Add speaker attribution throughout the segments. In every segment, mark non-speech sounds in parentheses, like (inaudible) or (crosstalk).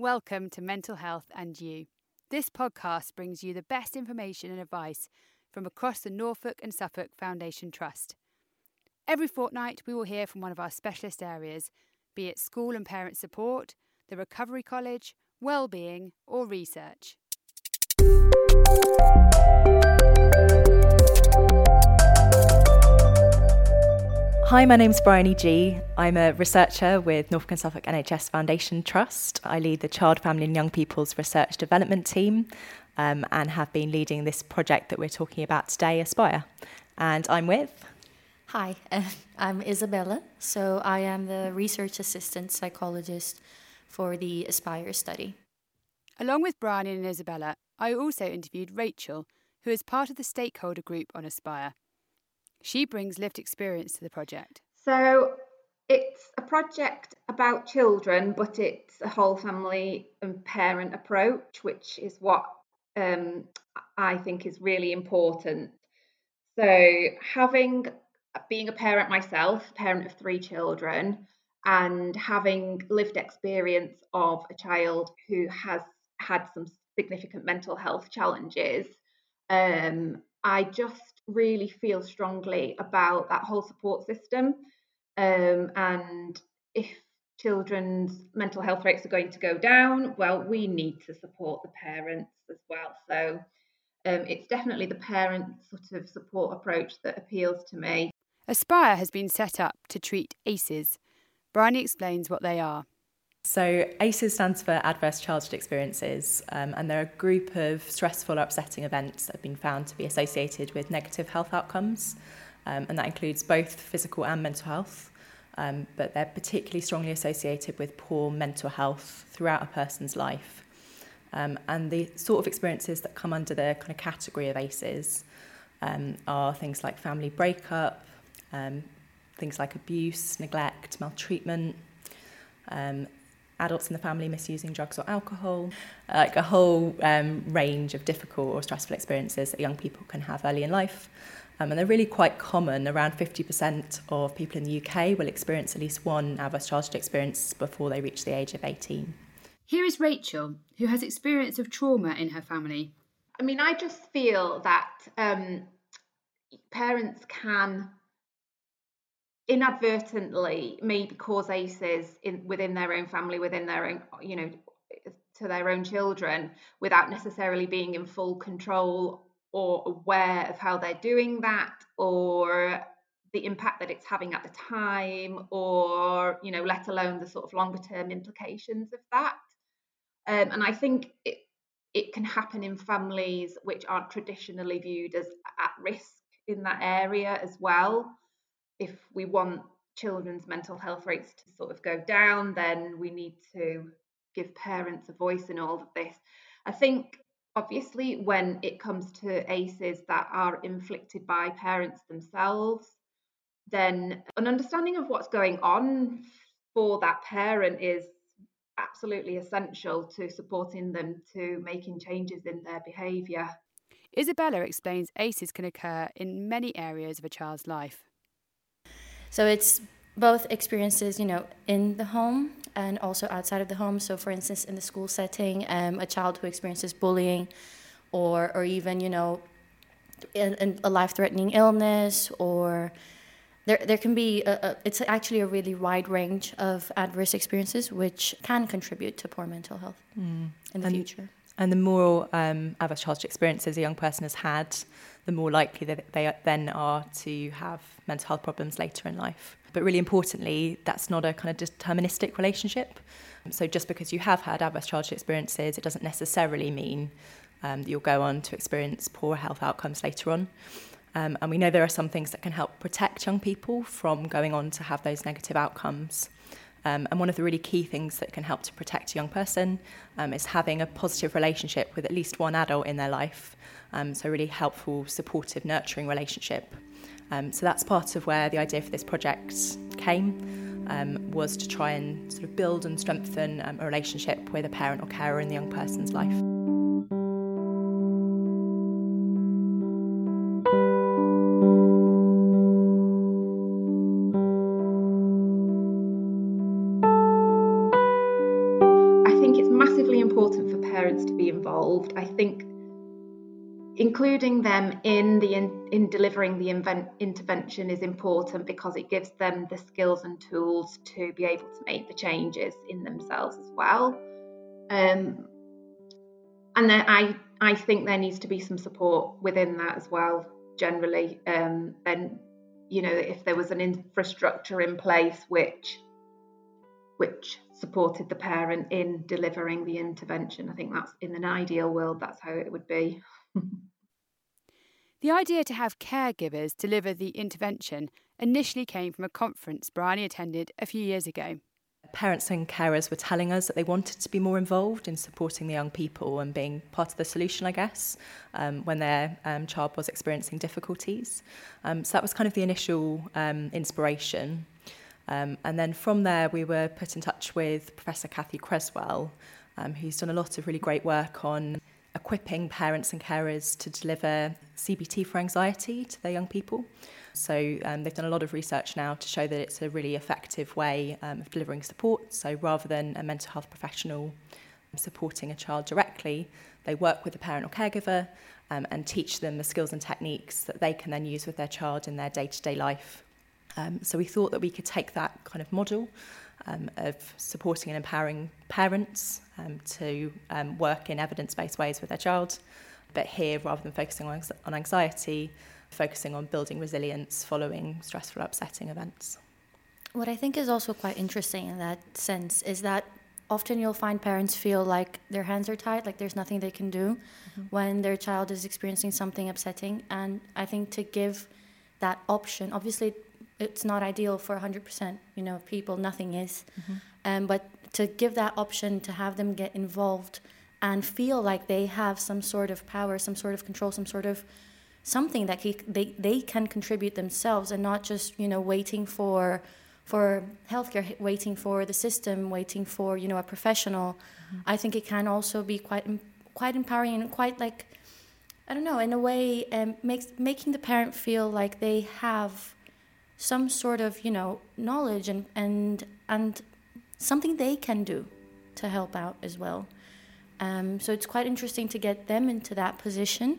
Speaker 1: Welcome to Mental Health and You. This podcast brings you the best information and advice from across the Norfolk and Suffolk Foundation Trust. Every fortnight, we will hear from one of our specialist areas, be it school and parent support, the Recovery College, well-being, or research.
Speaker 2: Hi, my name's Bryony G. I'm a researcher with Norfolk and Suffolk NHS Foundation Trust. I lead the Child, Family and Young People's Research Development Team um, and have been leading this project that we're talking about today, Aspire. And I'm with.
Speaker 3: Hi, uh, (laughs) I'm Isabella. So I am the research assistant psychologist for the Aspire study.
Speaker 1: Along with Bryony and Isabella, I also interviewed Rachel, who is part of the stakeholder group on Aspire. She brings lived experience to the project.
Speaker 4: So it's a project about children, but it's a whole family and parent approach, which is what um, I think is really important. So having being a parent myself, parent of three children, and having lived experience of a child who has had some significant mental health challenges, um, I just really feel strongly about that whole support system. Um, and if children's mental health rates are going to go down, well, we need to support the parents as well. So um, it's definitely the parent sort of support approach that appeals to me.
Speaker 1: Aspire has been set up to treat ACEs. Bryony explains what they are.
Speaker 2: So, ACEs stands for Adverse Childhood Experiences, um, and they're a group of stressful or upsetting events that have been found to be associated with negative health outcomes, um, and that includes both physical and mental health. Um, but they're particularly strongly associated with poor mental health throughout a person's life. Um, and the sort of experiences that come under the kind of category of ACEs um, are things like family breakup, um, things like abuse, neglect, maltreatment, um, adults in the family misusing drugs or alcohol, like a whole um, range of difficult or stressful experiences that young people can have early in life. Um, and they're really quite common. Around 50% of people in the UK will experience at least one adverse childhood experience before they reach the age of 18.
Speaker 1: Here is Rachel, who has experience of trauma in her family.
Speaker 4: I mean, I just feel that um, parents can inadvertently maybe cause ACEs in within their own family, within their own, you know, to their own children without necessarily being in full control or aware of how they're doing that or the impact that it's having at the time or you know let alone the sort of longer term implications of that. Um, and i think it it can happen in families which aren't traditionally viewed as at risk in that area as well if we want children's mental health rates to sort of go down, then we need to give parents a voice in all of this. I think obviously when it comes to ACEs that are inflicted by parents themselves, then an understanding of what's going on for that parent is absolutely essential to supporting them to making changes in their behaviour.
Speaker 1: Isabella explains ACEs can occur in many areas of a child's life.
Speaker 3: So it's both experiences, you know, in the home and also outside of the home. So, for instance, in the school setting, um, a child who experiences bullying, or or even you know, in, in a life-threatening illness, or there there can be a, a, it's actually a really wide range of adverse experiences which can contribute to poor mental health mm. in the
Speaker 2: and,
Speaker 3: future.
Speaker 2: And the more um, adverse childhood experiences a young person has had, the more likely that they then are to have mental health problems later in life. But really importantly, that's not a kind of deterministic relationship. So just because you have had adverse childhood experiences, it doesn't necessarily mean um, that you'll go on to experience poor health outcomes later on. Um, and we know there are some things that can help protect young people from going on to have those negative outcomes. Um, and one of the really key things that can help to protect a young person um, is having a positive relationship with at least one adult in their life. Um, so, really helpful, supportive, nurturing relationship. Um, so, that's part of where the idea for this project came. Um, was to try and sort of build and strengthen um, a relationship with a parent or carer in the young person's life.
Speaker 4: Including them in the in, in delivering the invent, intervention is important because it gives them the skills and tools to be able to make the changes in themselves as well. Um, and then I I think there needs to be some support within that as well. Generally, um, and you know if there was an infrastructure in place which which supported the parent in delivering the intervention. I think that's in an ideal world, that's how it would be. (laughs)
Speaker 1: the idea to have caregivers deliver the intervention initially came from a conference Bryony attended a few years ago.
Speaker 2: Parents and carers were telling us that they wanted to be more involved in supporting the young people and being part of the solution, I guess, um, when their um, child was experiencing difficulties. Um, so that was kind of the initial um, inspiration. Um, and then from there, we were put in touch with Professor Cathy Creswell, um, who's done a lot of really great work on equipping parents and carers to deliver CBT for anxiety to their young people. So um, they've done a lot of research now to show that it's a really effective way um, of delivering support. So rather than a mental health professional supporting a child directly, they work with the parent or caregiver um, and teach them the skills and techniques that they can then use with their child in their day-to-day life um, so we thought that we could take that kind of model um, of supporting and empowering parents um, to um, work in evidence-based ways with their child, but here, rather than focusing on, on anxiety, focusing on building resilience following stressful, upsetting events.
Speaker 3: What I think is also quite interesting in that sense is that often you'll find parents feel like their hands are tied, like there's nothing they can do mm-hmm. when their child is experiencing something upsetting. And I think to give that option, obviously it's not ideal for 100% you know people nothing is mm-hmm. um, but to give that option to have them get involved and feel like they have some sort of power some sort of control some sort of something that he, they, they can contribute themselves and not just you know waiting for for healthcare waiting for the system waiting for you know a professional mm-hmm. i think it can also be quite quite empowering and quite like i don't know in a way um, makes making the parent feel like they have some sort of you know knowledge and and and something they can do to help out as well. Um, so it's quite interesting to get them into that position,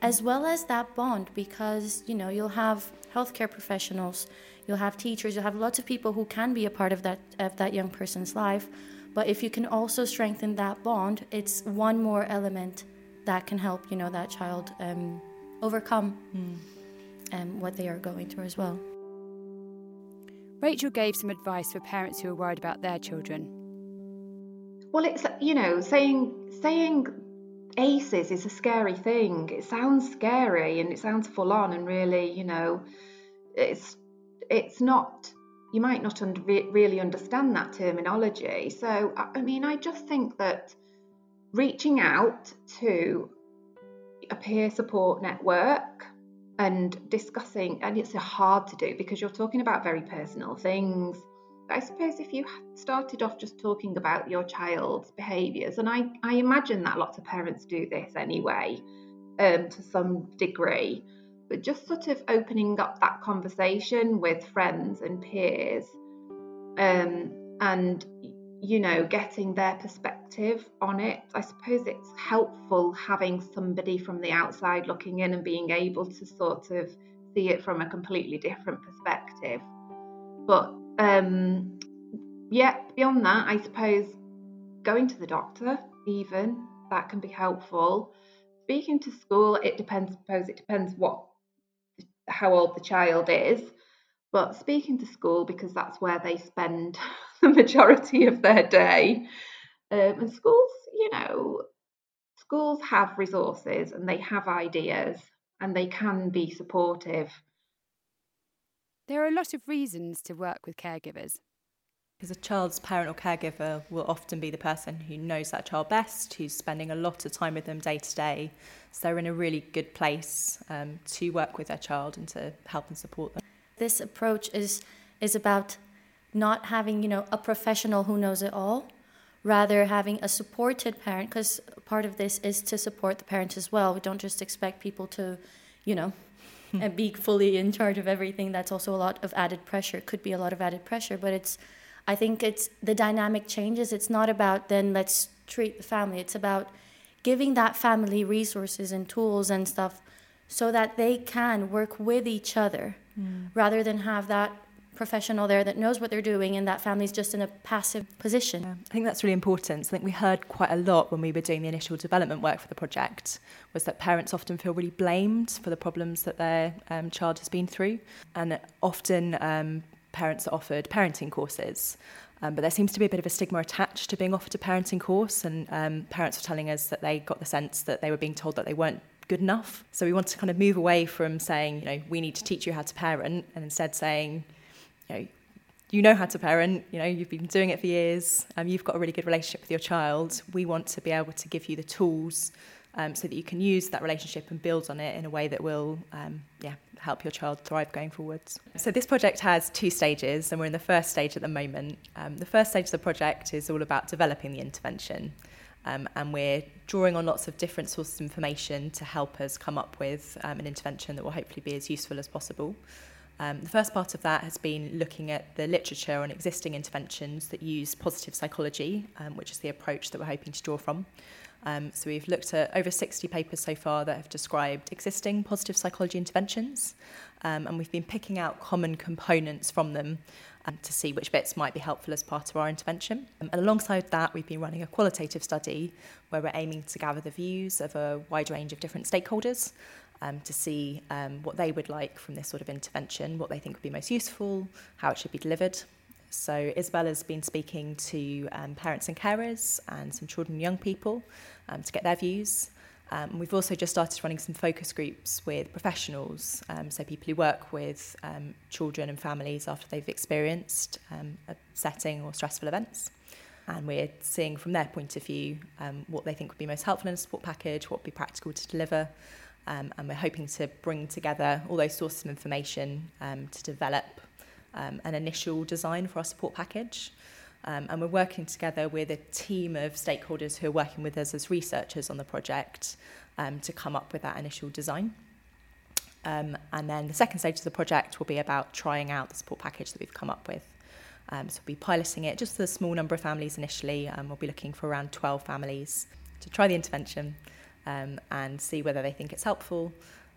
Speaker 3: as well as that bond, because you know you'll have healthcare professionals, you'll have teachers, you'll have lots of people who can be a part of that of that young person's life. But if you can also strengthen that bond, it's one more element that can help you know that child um, overcome mm. um, what they are going through as well.
Speaker 1: Rachel gave some advice for parents who are worried about their children.
Speaker 4: Well, it's you know saying saying ACEs is a scary thing. It sounds scary and it sounds full on and really you know it's it's not you might not under, really understand that terminology. So I mean I just think that reaching out to a peer support network and discussing, and it's hard to do because you're talking about very personal things. I suppose if you started off just talking about your child's behaviours, and I, I imagine that lots of parents do this anyway, um, to some degree, but just sort of opening up that conversation with friends and peers, um, and you know, getting their perspective on it. I suppose it's helpful having somebody from the outside looking in and being able to sort of see it from a completely different perspective. But um, yeah, beyond that, I suppose going to the doctor, even that can be helpful. Speaking to school, it depends. Suppose it depends what how old the child is. But speaking to school because that's where they spend (laughs) the majority of their day. Um, and schools, you know, schools have resources and they have ideas and they can be supportive.
Speaker 1: There are a lot of reasons to work with caregivers.
Speaker 2: Because a child's parent or caregiver will often be the person who knows that child best, who's spending a lot of time with them day to day. So they're in a really good place um, to work with their child and to help and support them.
Speaker 3: This approach is is about not having you know a professional who knows it all rather having a supported parent because part of this is to support the parent as well. We don't just expect people to you know be fully in charge of everything. That's also a lot of added pressure. Could be a lot of added pressure but it's i think it's the dynamic changes. It's not about then let's treat the family. It's about giving that family resources and tools and stuff so that they can work with each other mm. rather than have that professional there that knows what they're doing and that family's just in a passive position. Yeah,
Speaker 2: I think that's really important. I think we heard quite a lot when we were doing the initial development work for the project was that parents often feel really blamed for the problems that their um, child has been through and often um, parents are offered parenting courses um, but there seems to be a bit of a stigma attached to being offered a parenting course and um, parents were telling us that they got the sense that they were being told that they weren't good enough. So we want to kind of move away from saying, you know, we need to teach you how to parent and instead saying, you know, you know how to parent, you know, you've been doing it for years, um, you've got a really good relationship with your child. We want to be able to give you the tools um, so that you can use that relationship and build on it in a way that will, um, yeah, help your child thrive going forwards. So this project has two stages, and we're in the first stage at the moment. Um, the first stage of the project is all about developing the intervention. Um, and we're drawing on lots of different sources of information to help us come up with um, an intervention that will hopefully be as useful as possible. Um, the first part of that has been looking at the literature on existing interventions that use positive psychology, um, which is the approach that we're hoping to draw from. Um, so we've looked at over 60 papers so far that have described existing positive psychology interventions, um, and we've been picking out common components from them um, to see which bits might be helpful as part of our intervention. Um, and alongside that, we've been running a qualitative study where we're aiming to gather the views of a wide range of different stakeholders um, to see um, what they would like from this sort of intervention, what they think would be most useful, how it should be delivered. So Isabella's been speaking to um, parents and carers and some children and young people um, to get their views. Um, we've also just started running some focus groups with professionals, um, so people who work with um, children and families after they've experienced um, setting or stressful events. And we're seeing from their point of view um, what they think would be most helpful in a support package, what would be practical to deliver. Um, and we're hoping to bring together all those sources of information um, to develop um, an initial design for our support package. Um, and we're working together with a team of stakeholders who are working with us as researchers on the project um, to come up with that initial design. Um, and then the second stage of the project will be about trying out the support package that we've come up with. Um, so we'll be piloting it just for a small number of families initially. We'll be looking for around 12 families to try the intervention um, and see whether they think it's helpful.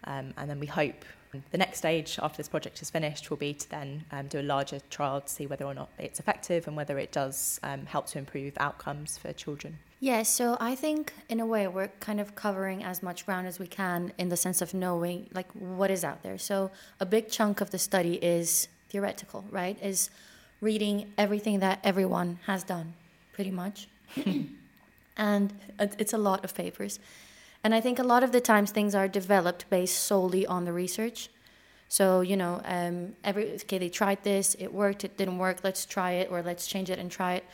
Speaker 2: Um, and then we hope the next stage after this project is finished will be to then um, do a larger trial to see whether or not it's effective and whether it does um, help to improve outcomes for children.
Speaker 3: Yeah, so I think in a way we're kind of covering as much ground as we can in the sense of knowing like what is out there. So a big chunk of the study is theoretical, right? Is reading everything that everyone has done, pretty much. (coughs) and it's a lot of papers. And I think a lot of the times things are developed based solely on the research. So you know, um, every okay, they tried this, it worked, it didn't work. Let's try it, or let's change it and try it.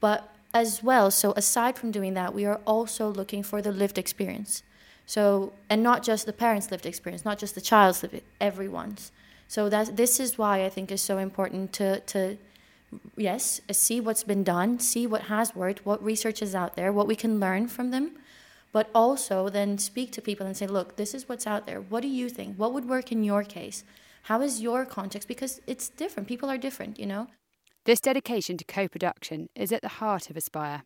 Speaker 3: But as well, so aside from doing that, we are also looking for the lived experience. So and not just the parents' lived experience, not just the child's lived, everyone's. So that this is why I think is so important to to yes see what's been done, see what has worked, what research is out there, what we can learn from them but also then speak to people and say, look, this is what's out there. What do you think? What would work in your case? How is your context? Because it's different. People are different, you know?
Speaker 1: This dedication to co production is at the heart of Aspire.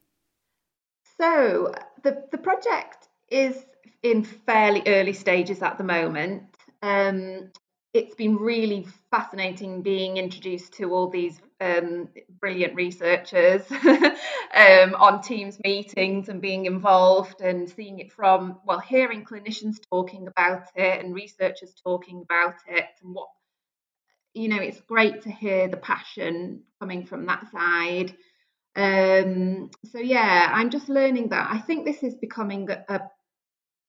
Speaker 4: So, the, the project is in fairly early stages at the moment. Um, it's been really fascinating being introduced to all these um, brilliant researchers (laughs) um, on Teams meetings and being involved and seeing it from, well, hearing clinicians talking about it and researchers talking about it and what, you know, it's great to hear the passion coming from that side. Um, so, yeah, I'm just learning that. I think this is becoming a, a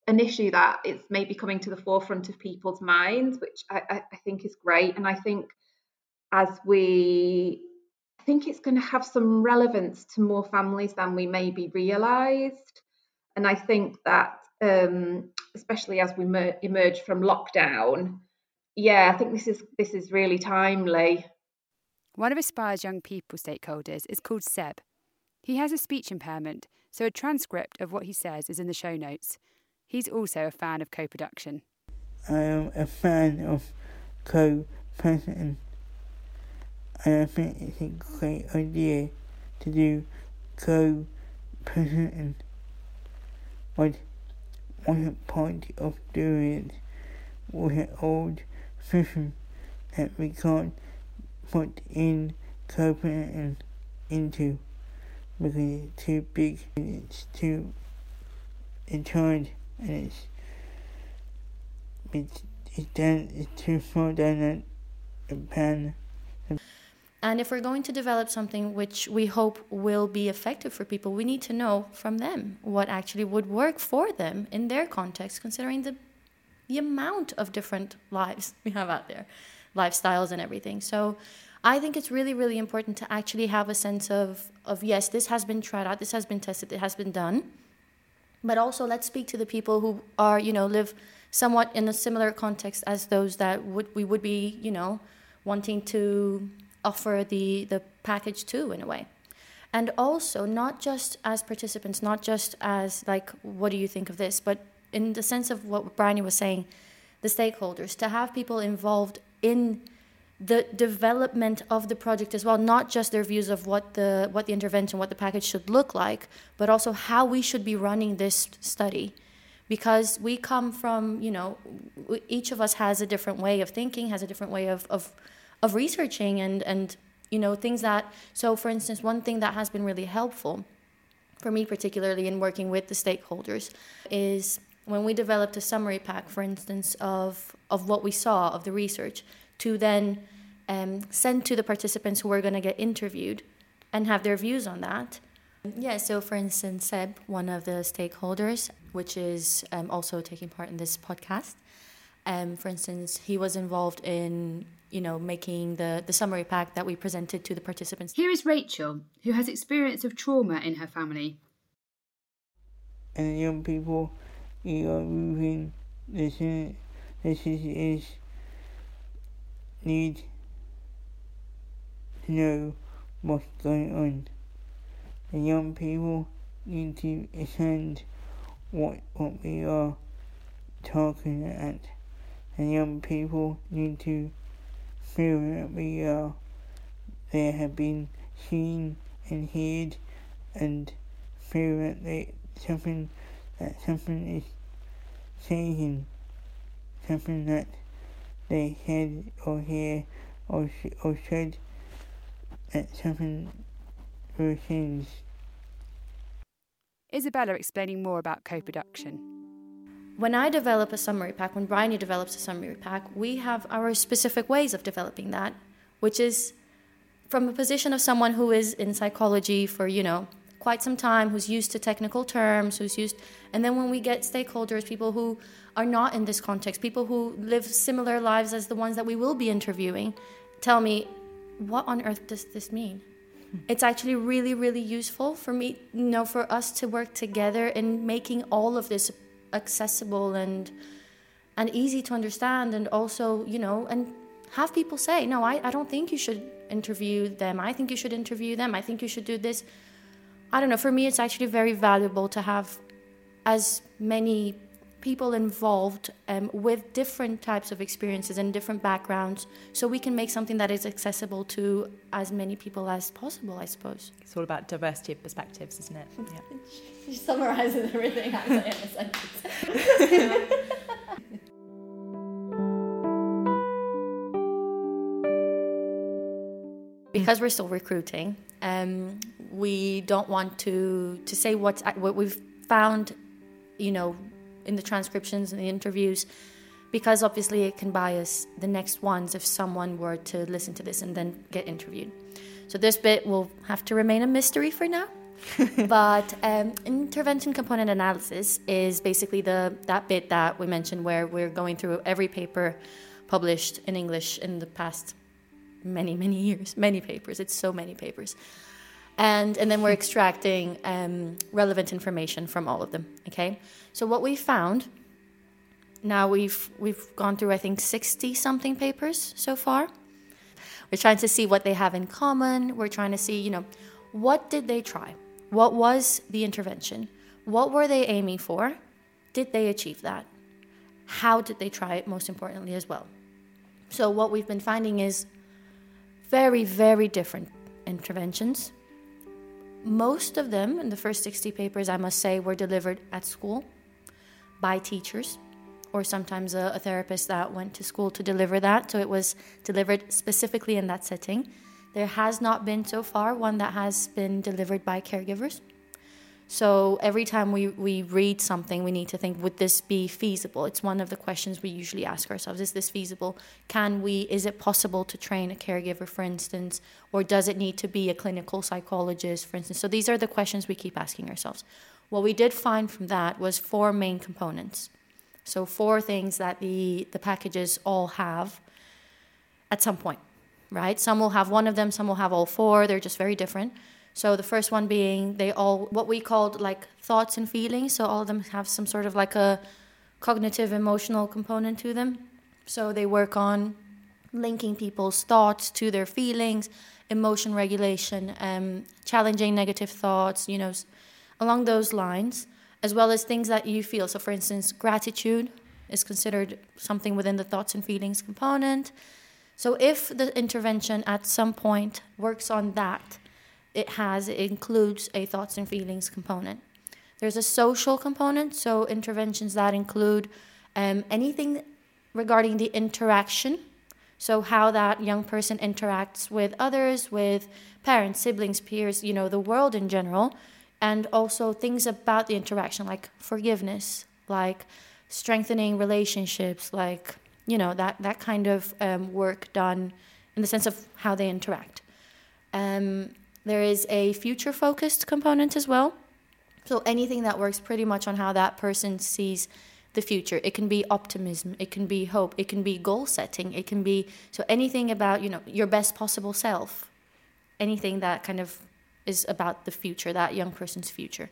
Speaker 4: an issue that is maybe coming to the forefront of people's minds, which I, I think is great. And I think as we, I think it's going to have some relevance to more families than we maybe realised. And I think that, um, especially as we mer- emerge from lockdown, yeah, I think this is this is really timely.
Speaker 1: One of Aspire's young people stakeholders is called Seb. He has a speech impairment, so a transcript of what he says is in the show notes. He's also a fan of co production.
Speaker 5: I am a fan of co production. I think it's a great idea to do co production. what was the point of doing it with an old system that we can't put in co production into because it's too big and it's too and it's it's it's down it's too far down that the pan
Speaker 3: And if we're going to develop something which we hope will be effective for people, we need to know from them what actually would work for them in their context, considering the the amount of different lives (laughs) we have out there, lifestyles and everything. So I think it's really, really important to actually have a sense of, of yes, this has been tried out, this has been tested, it has been done. But also let's speak to the people who are, you know, live somewhat in a similar context as those that would we would be, you know, wanting to offer the, the package to in a way. And also not just as participants, not just as like, what do you think of this, but in the sense of what Bryony was saying, the stakeholders, to have people involved in the development of the project as well, not just their views of what the what the intervention, what the package should look like, but also how we should be running this study. Because we come from, you know, each of us has a different way of thinking, has a different way of, of, of researching and, and, you know, things that, so for instance, one thing that has been really helpful for me, particularly in working with the stakeholders, is when we developed a summary pack, for instance, of, of what we saw of the research, to then um, send to the participants who are going to get interviewed and have their views on that. Yeah, so for instance, Seb, one of the stakeholders, which is um, also taking part in this podcast, um, for instance, he was involved in you know making the the summary pack that we presented to the participants.
Speaker 1: Here is Rachel, who has experience of trauma in her family.
Speaker 5: And young people you are moving this is, this is, is need to know what's going on. The young people need to understand what what we are talking at. The young people need to feel that we are they have been seen and heard and feel that they something that something is saying something that they said or hear or, sh- or said that something will change.
Speaker 1: Isabella explaining more about co-production.
Speaker 3: When I develop a summary pack, when Bryony develops a summary pack, we have our specific ways of developing that, which is from a position of someone who is in psychology for, you know, quite some time, who's used to technical terms, who's used, and then when we get stakeholders, people who are not in this context, people who live similar lives as the ones that we will be interviewing, tell me, what on earth does this mean? Hmm. It's actually really, really useful for me, you know, for us to work together in making all of this accessible and and easy to understand, and also, you know, and have people say, no, I, I don't think you should interview them. I think you should interview them. I think you should do this. I don't know, for me, it's actually very valuable to have as many people involved um, with different types of experiences and different backgrounds so we can make something that is accessible to as many people as possible, I suppose.
Speaker 2: It's all about diversity of perspectives, isn't it? (laughs)
Speaker 3: Yeah. she summarizes everything I say in a sentence. (laughs) because we're still recruiting, um, we don't want to to say what's what we've found, you know, in the transcriptions and the interviews, because obviously it can bias the next ones if someone were to listen to this and then get interviewed. So this bit will have to remain a mystery for now. (laughs) but um, intervention component analysis is basically the that bit that we mentioned where we're going through every paper published in English in the past many many years, many papers. It's so many papers and and then we're extracting um, relevant information from all of them. Okay, so what we found. Now we've we've gone through I think sixty something papers so far. We're trying to see what they have in common. We're trying to see you know what did they try, what was the intervention, what were they aiming for, did they achieve that, how did they try it most importantly as well. So what we've been finding is very very different interventions most of them, in the first 60 papers, I must say, were delivered at school by teachers or sometimes a, a, therapist that went to school to deliver that. So it was delivered specifically in that setting. There has not been so far one that has been delivered by caregivers. So every time we, we read something, we need to think, would this be feasible? It's one of the questions we usually ask ourselves. Is this feasible? Can we, is it possible to train a caregiver, for instance? Or does it need to be a clinical psychologist, for instance? So these are the questions we keep asking ourselves. What we did find from that was four main components. So four things that the, the packages all have at some point, right? Some will have one of them, some will have all four. They're just very different. So the first one being they all what we called like thoughts and feelings. So all of them have some sort of like a cognitive emotional component to them. So they work on linking people's thoughts to their feelings, emotion regulation, um, challenging negative thoughts, you know, along those lines, as well as things that you feel. So, for instance, gratitude is considered something within the thoughts and feelings component. So, if the intervention at some point works on that, it has it includes a thoughts and feelings component. There's a social component, so interventions that include um, anything regarding the interaction, so how that young person interacts with others, with parents, siblings, peers, you know, the world in general, and also things about the interaction like forgiveness, like strengthening relationships, like you know that that kind of um, work done in the sense of how they interact. Um, there is a future focused component as well. So anything that works pretty much on how that person sees the future. It can be optimism, it can be hope, it can be goal setting, it can be so anything about, you know, your best possible self. Anything that kind of is about the future, that young person's future.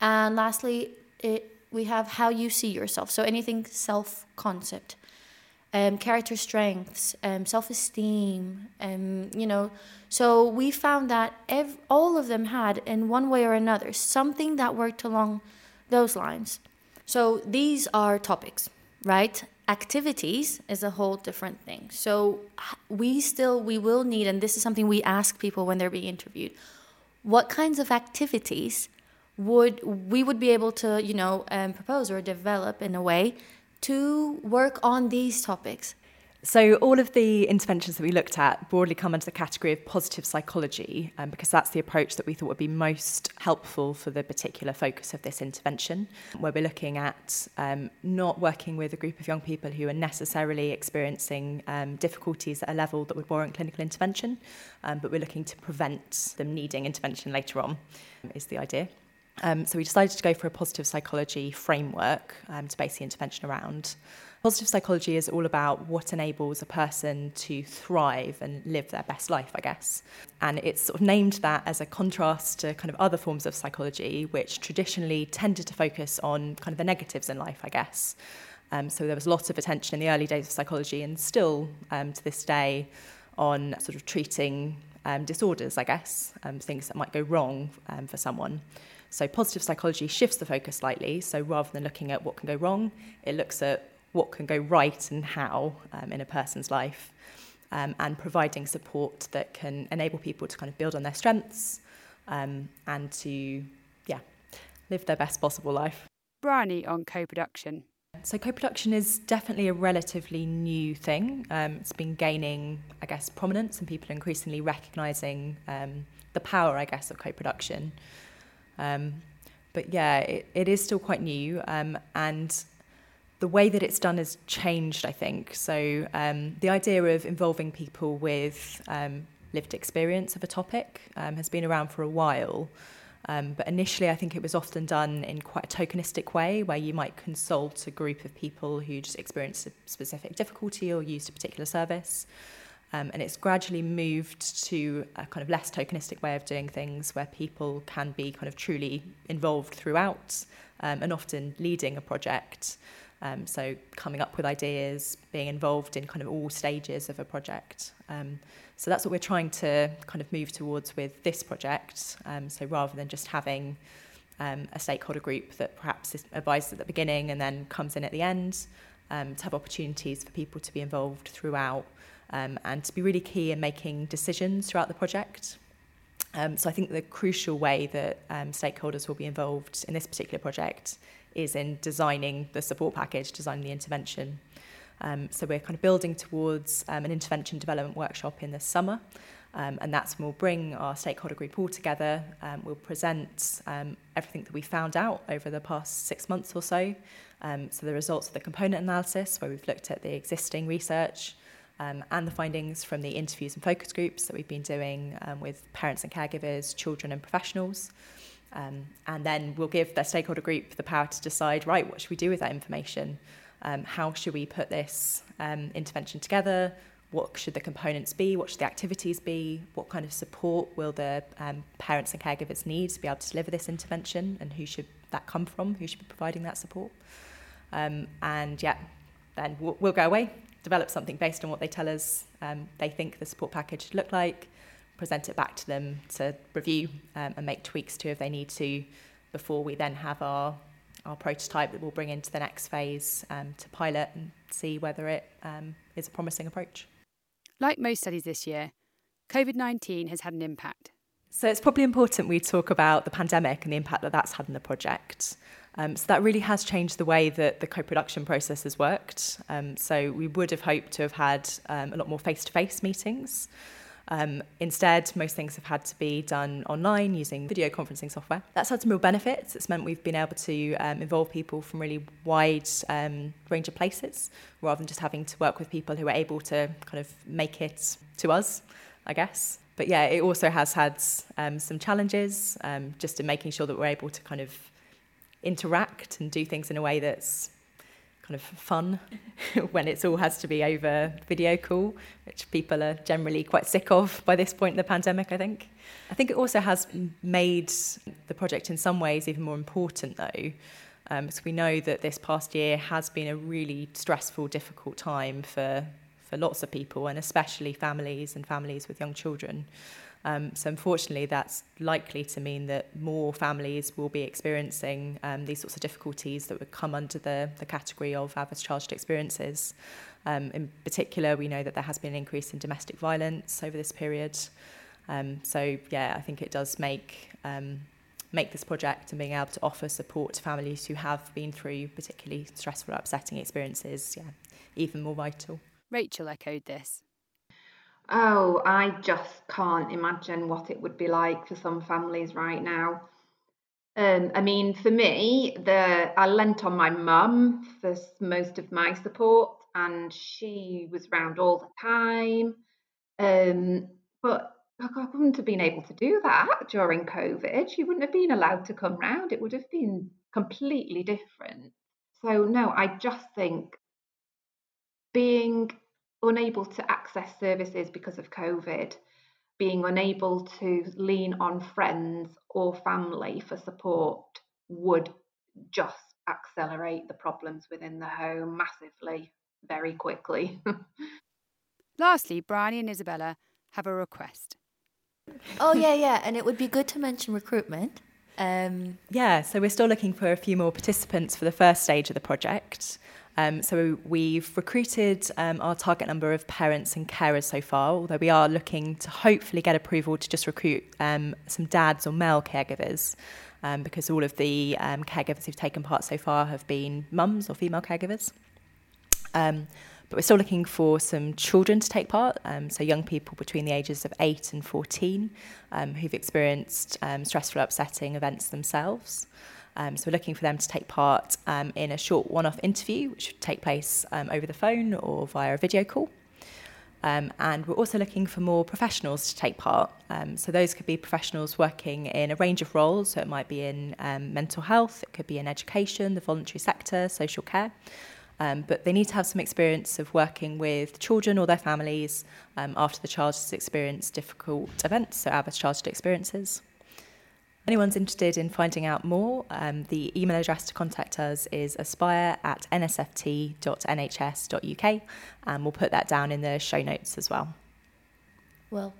Speaker 3: And lastly, it we have how you see yourself. So anything self concept um, character strengths, um, self esteem, um, you know. So we found that ev- all of them had, in one way or another, something that worked along those lines. So these are topics, right? Activities is a whole different thing. So we still, we will need, and this is something we ask people when they're being interviewed what kinds of activities would we would be able to you know um, propose or develop in a way to work on these topics?
Speaker 2: So, all of the interventions that we looked at broadly come under the category of positive psychology, um, because that's the approach that we thought would be most helpful for the particular focus of this intervention, where we're looking at um, not working with a group of young people who are necessarily experiencing um, difficulties at a level that would warrant clinical intervention, um, but we're looking to prevent them needing intervention later on, is the idea. Um, so we decided to go for a positive psychology framework um, to base the intervention around. Positive psychology is all about what enables a person to thrive and live their best life, I guess. And it's sort of named that as a contrast to kind of other forms of psychology, which traditionally tended to focus on kind of the negatives in life, I guess. Um, so there was lots of attention in the early days of psychology and still um, to this day on sort of treating um, disorders, I guess, um, things that might go wrong for someone. So positive psychology shifts the focus slightly. So rather than looking at what can go wrong, it looks at what can go right and how um, in a person's life, um, and providing support that can enable people to kind of build on their strengths um, and to, yeah, live their best possible life.
Speaker 1: Bryony on co-production.
Speaker 2: So co-production is definitely a relatively new thing. Um, it's been gaining, I guess, prominence, and people are increasingly recognising um, the power, I guess, of co-production. Um, but yeah, it, it is still quite new, um, and the way that it's done has changed, I think. So um, the idea of involving people with um, lived experience of a topic um, has been around for a while. Um, but initially, I think it was often done in quite a tokenistic way, where you might consult a group of people who just experienced a specific difficulty or used a particular service. Um, and it's gradually moved to a kind of less tokenistic way of doing things where people can be kind of truly involved throughout um, and often leading a project. Um, so coming up with ideas, being involved in kind of all stages of a project. Um, so that's what we're trying to kind of move towards with this project. Um, so rather than just having um, a stakeholder group that perhaps advises at the beginning and then comes in at the end, um, to have opportunities for people to be involved throughout um, and to be really key in making decisions throughout the project. Um, so I think the crucial way that um, stakeholders will be involved in this particular project is in designing the support package, designing the intervention. Um, so we're kind of building towards um, an intervention development workshop in the summer. Um, and that's when we'll bring our stakeholder group all together. Um, we'll present um, everything that we found out over the past six months or so. Um, so the results of the component analysis, where we've looked at the existing research, um, and the findings from the interviews and focus groups that we've been doing um, with parents and caregivers, children and professionals. Um, and then we'll give the stakeholder group the power to decide, right, what should we do with that information? Um, how should we put this um, intervention together? What should the components be? What should the activities be? What kind of support will the um, parents and caregivers need to be able to deliver this intervention? And who should that come from? Who should be providing that support? And yeah, then we'll, we'll go away, develop something based on what they tell us um, they think the support package should look like, present it back to them to review um, and make tweaks to if they need to before we then have our our prototype that we'll bring into the next phase um, to pilot and see whether it um, is a promising approach.
Speaker 1: Like most studies this year, COVID 19 has had an impact.
Speaker 2: So it's probably important we talk about the pandemic and the impact that that's had on the project. Um, so that really has changed the way that the co-production process has worked. Um, so we would have hoped to have had um, a lot more face-to-face meetings. Um, instead, most things have had to be done online using video conferencing software. That's had some real benefits. It's meant we've been able to um, involve people from really wide um, range of places rather than just having to work with people who are able to kind of make it to us, I guess. But yeah, it also has had um, some challenges um, just in making sure that we're able to kind of interact and do things in a way that's kind of fun (laughs) when it all has to be over video call, which people are generally quite sick of by this point in the pandemic, I think. I think it also has made the project in some ways even more important though. Um, so we know that this past year has been a really stressful, difficult time for, for lots of people and especially families and families with young children. Um, so unfortunately, that's likely to mean that more families will be experiencing um, these sorts of difficulties that would come under the, the category of adverse childhood experiences. Um, in particular, we know that there has been an increase in domestic violence over this period. Um, so yeah, I think it does make um, make this project and being able to offer support to families who have been through particularly stressful, upsetting experiences, yeah, even more vital.
Speaker 1: Rachel echoed this.
Speaker 4: Oh, I just can't imagine what it would be like for some families right now. Um, I mean, for me, the I lent on my mum for most of my support, and she was around all the time. Um, but I wouldn't have been able to do that during COVID. She wouldn't have been allowed to come round. It would have been completely different. So no, I just think being unable to access services because of COVID, being unable to lean on friends or family for support would just accelerate the problems within the home massively, very quickly. (laughs)
Speaker 1: Lastly, Bryony and Isabella have a request.
Speaker 3: Oh, yeah, yeah. And it would be good to mention recruitment. Um,
Speaker 2: yeah, so we're still looking for a few more participants for the first stage of the project. Um, so we've recruited um, our target number of parents and carers so far, although we are looking to hopefully get approval to just recruit um, some dads or male caregivers. Um, because all of the um, caregivers who've taken part so far have been mums or female caregivers. Um, but we're still looking for some children to take part, so young people between the ages of 8 and 14 um, who've experienced stressful, upsetting events themselves. Um, so we're looking for them to take part um, in a short one-off interview, which would take place um, over the phone or via a video call. Um, and we're also looking for more professionals to take part. Um, so those could be professionals working in a range of roles. So it might be in um, mental health, it could be in education, the voluntary sector, social care. But they need to have some experience of working with children or their families after the child has experienced difficult events, so adverse childhood experiences anyone's interested in finding out more, um, the email address to contact us is aspire at nsft.nhs.uk, and we'll put that down in the show notes as well.
Speaker 3: Well,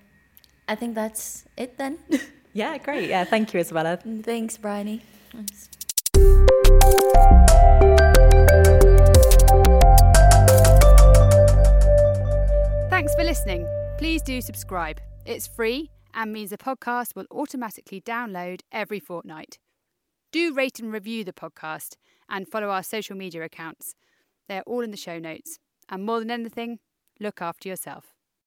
Speaker 3: I think that's it then. (laughs)
Speaker 2: yeah, great. Yeah, thank you, Isabella.
Speaker 3: Thanks, Bryony. Thanks.
Speaker 1: Thanks for listening. Please do subscribe. It's free and means the podcast will automatically download every fortnight. Do rate and review the podcast and follow our social media accounts. They're all in the show notes. And more than anything, look after yourself.